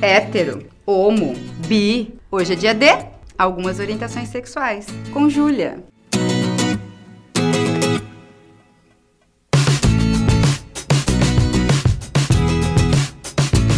hétero, homo, bi. Hoje é dia de algumas orientações sexuais. Com Júlia.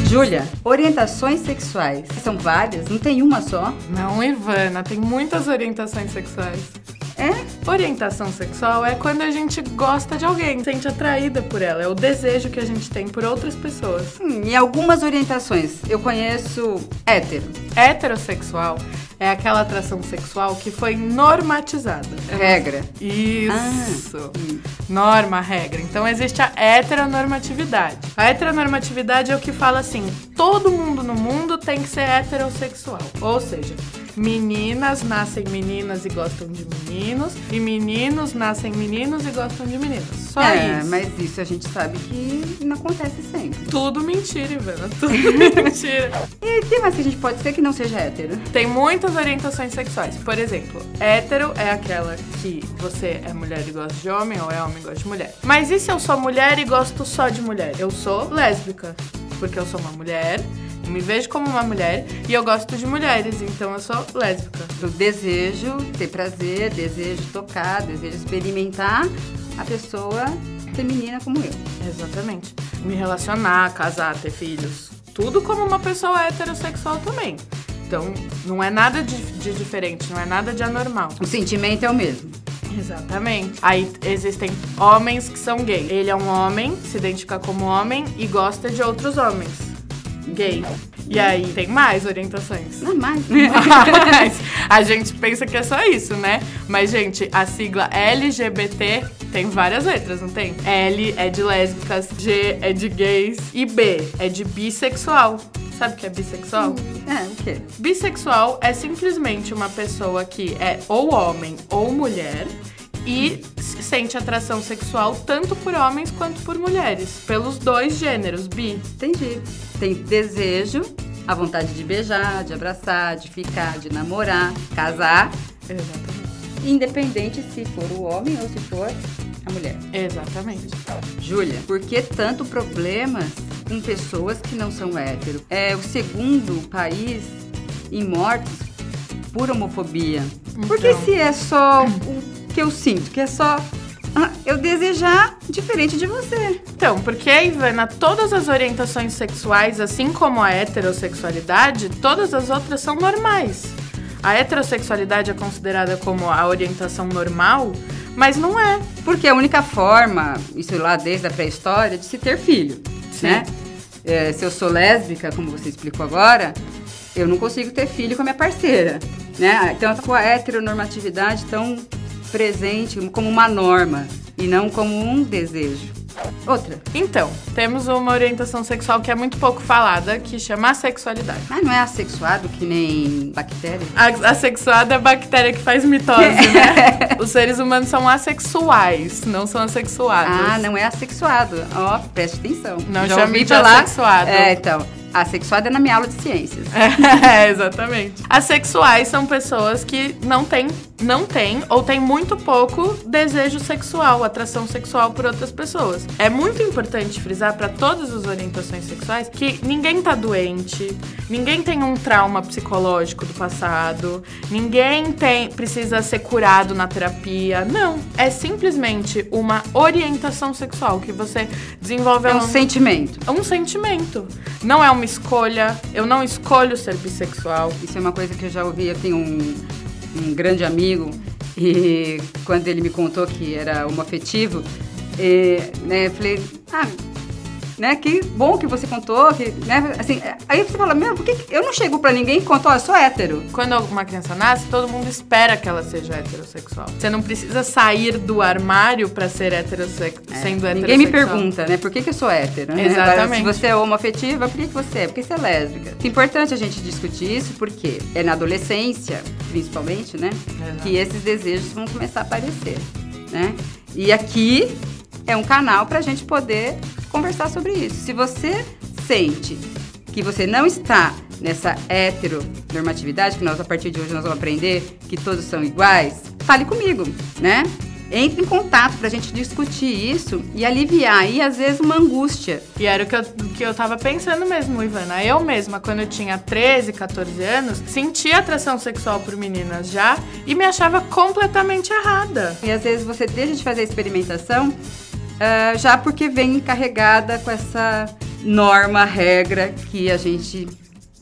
Júlia, orientações sexuais. São várias? Não tem uma só? Não, Ivana, tem muitas orientações sexuais. É? Orientação sexual é quando a gente gosta de alguém, se sente atraída por ela, é o desejo que a gente tem por outras pessoas. Hum, e algumas orientações. Eu conheço hétero. Heterossexual é aquela atração sexual que foi normatizada. Regra. Isso. Ah, hum. Norma, regra. Então existe a heteronormatividade. A heteronormatividade é o que fala assim: todo mundo no mundo tem que ser heterossexual. Ou seja, meninas nascem meninas e gostam de meninos, e meninos nascem meninos e gostam de meninas. Só é, isso. mas isso a gente sabe que não acontece sempre. Tudo mentira, Ivana. Tudo mentira. E que mais que a gente pode ser que não seja hétero? Tem muitas orientações sexuais. Por exemplo, hétero é aquela que você é mulher e gosta de homem, ou é homem e gosta de mulher. Mas e se eu sou mulher e gosto só de mulher? Eu sou lésbica, porque eu sou uma mulher. Eu me vejo como uma mulher e eu gosto de mulheres, então eu sou lésbica. Eu desejo ter prazer, desejo tocar, desejo experimentar a pessoa feminina como eu. Exatamente. Me relacionar, casar, ter filhos. Tudo como uma pessoa heterossexual também. Então, não é nada de, de diferente, não é nada de anormal. O sentimento é o mesmo. Exatamente. Aí existem homens que são gays. Ele é um homem, se identifica como homem e gosta de outros homens. Gay. E aí tem mais orientações. Não mais. Mas a gente pensa que é só isso, né? Mas, gente, a sigla LGBT tem várias letras, não tem? L é de lésbicas, G é de gays e B é de bissexual. Sabe o que é bissexual? É, o quê? Bissexual é simplesmente uma pessoa que é ou homem ou mulher e sente atração sexual tanto por homens quanto por mulheres, pelos dois gêneros, bi. Entendi. Tem desejo, a vontade de beijar, de abraçar, de ficar, de namorar, casar, Exatamente. independente se for o homem ou se for a mulher. Exatamente. Júlia, por que tanto problemas com pessoas que não são hétero? É o segundo país em mortes por homofobia. Por que Então. se é só o que eu sinto, que é só eu desejar diferente de você? Então, porque, Ivana, todas as orientações sexuais, assim como a heterossexualidade, todas as outras são normais. A heterossexualidade é considerada como a orientação normal, mas não é. Porque a única forma, isso lá desde a pré-história, de se ter filho, Sim. né? É, se eu sou lésbica, como você explicou agora, eu não consigo ter filho com a minha parceira, né? Então, com a heteronormatividade tão presente como uma norma e não como um desejo. Outra, Então, temos uma orientação sexual que é muito pouco falada, que chama assexualidade. mas não é assexuado que nem bactéria? A assexuada é bactéria que faz mitose, né? Os seres humanos são assexuais, não são assexuados. Ah, não é assexuado. Ó, preste atenção. Não Já chame de falar- assexuado. É, então. Assexuado é na minha aula de ciências. É, exatamente. Assexuais são pessoas que não têm, não têm ou têm muito pouco desejo sexual, atração sexual por outras pessoas. É muito importante frisar para todas as orientações sexuais que ninguém tá doente, ninguém tem um trauma psicológico do passado, ninguém tem precisa ser curado na terapia. Não, é simplesmente uma orientação sexual que você desenvolve É ao um longo sentimento. é um sentimento. Não é uma escolha. Eu não escolho ser bissexual. Isso é uma coisa que eu já ouvi. Eu tenho um, um grande amigo e quando ele me contou que era homoafetivo, e, né, eu falei, ah, né, que bom que você contou, que, né, assim, aí você fala, meu, por que que eu não chego pra ninguém e conto, ó, eu sou hétero? Quando uma criança nasce, todo mundo espera que ela seja heterossexual. Você não precisa sair do armário pra ser heterossexual, sendo heterossexual. Ninguém me pergunta, né, por que, que eu sou hétero? né? Exatamente. Se você é homoafetiva, por que, que você é? Porque você é lésbica. É importante a gente discutir isso, porque é na adolescência, principalmente, né, Exato. que esses desejos vão começar a aparecer, né? E aqui é um canal pra gente poder conversar sobre isso. Se você sente que você não está nessa heteronormatividade, que nós a partir de hoje nós vamos aprender que todos são iguais, fale comigo, né? Entre em contato pra gente discutir isso e aliviar aí, às vezes, uma angústia. E era o que eu, que eu tava pensando mesmo, Ivana. Eu mesma, quando eu tinha 13, 14 anos, sentia atração sexual por meninas já e me achava completamente errada. E às vezes você deixa de fazer a experimentação uh, já porque vem carregada com essa norma, regra que a gente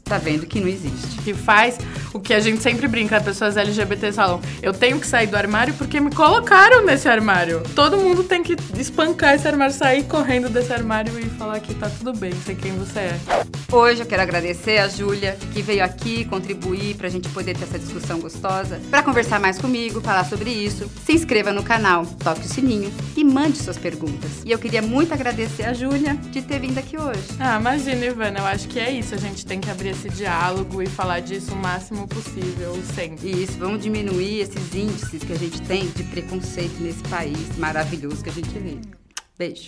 tá vendo que não existe. Que faz o que a gente sempre brinca, as pessoas LGBTs falam, eu tenho que sair do armário porque me colocaram nesse armário. Todo mundo tem que espancar esse armário, sair correndo desse armário e falar que tá tudo bem, sei quem você é. Hoje eu quero agradecer a Júlia, que veio aqui contribuir pra gente poder ter essa discussão gostosa. Pra conversar mais comigo, falar sobre isso, se inscreva no canal, toque o sininho e mande suas perguntas. E eu queria muito agradecer a Júlia de ter vindo aqui hoje. Ah, imagina, Ivana, eu acho que é isso. A gente tem que abrir esse diálogo e falar disso o máximo possível, sempre. Isso, vamos diminuir esses índices que a gente tem de preconceito nesse país maravilhoso que a gente vive. Beijo.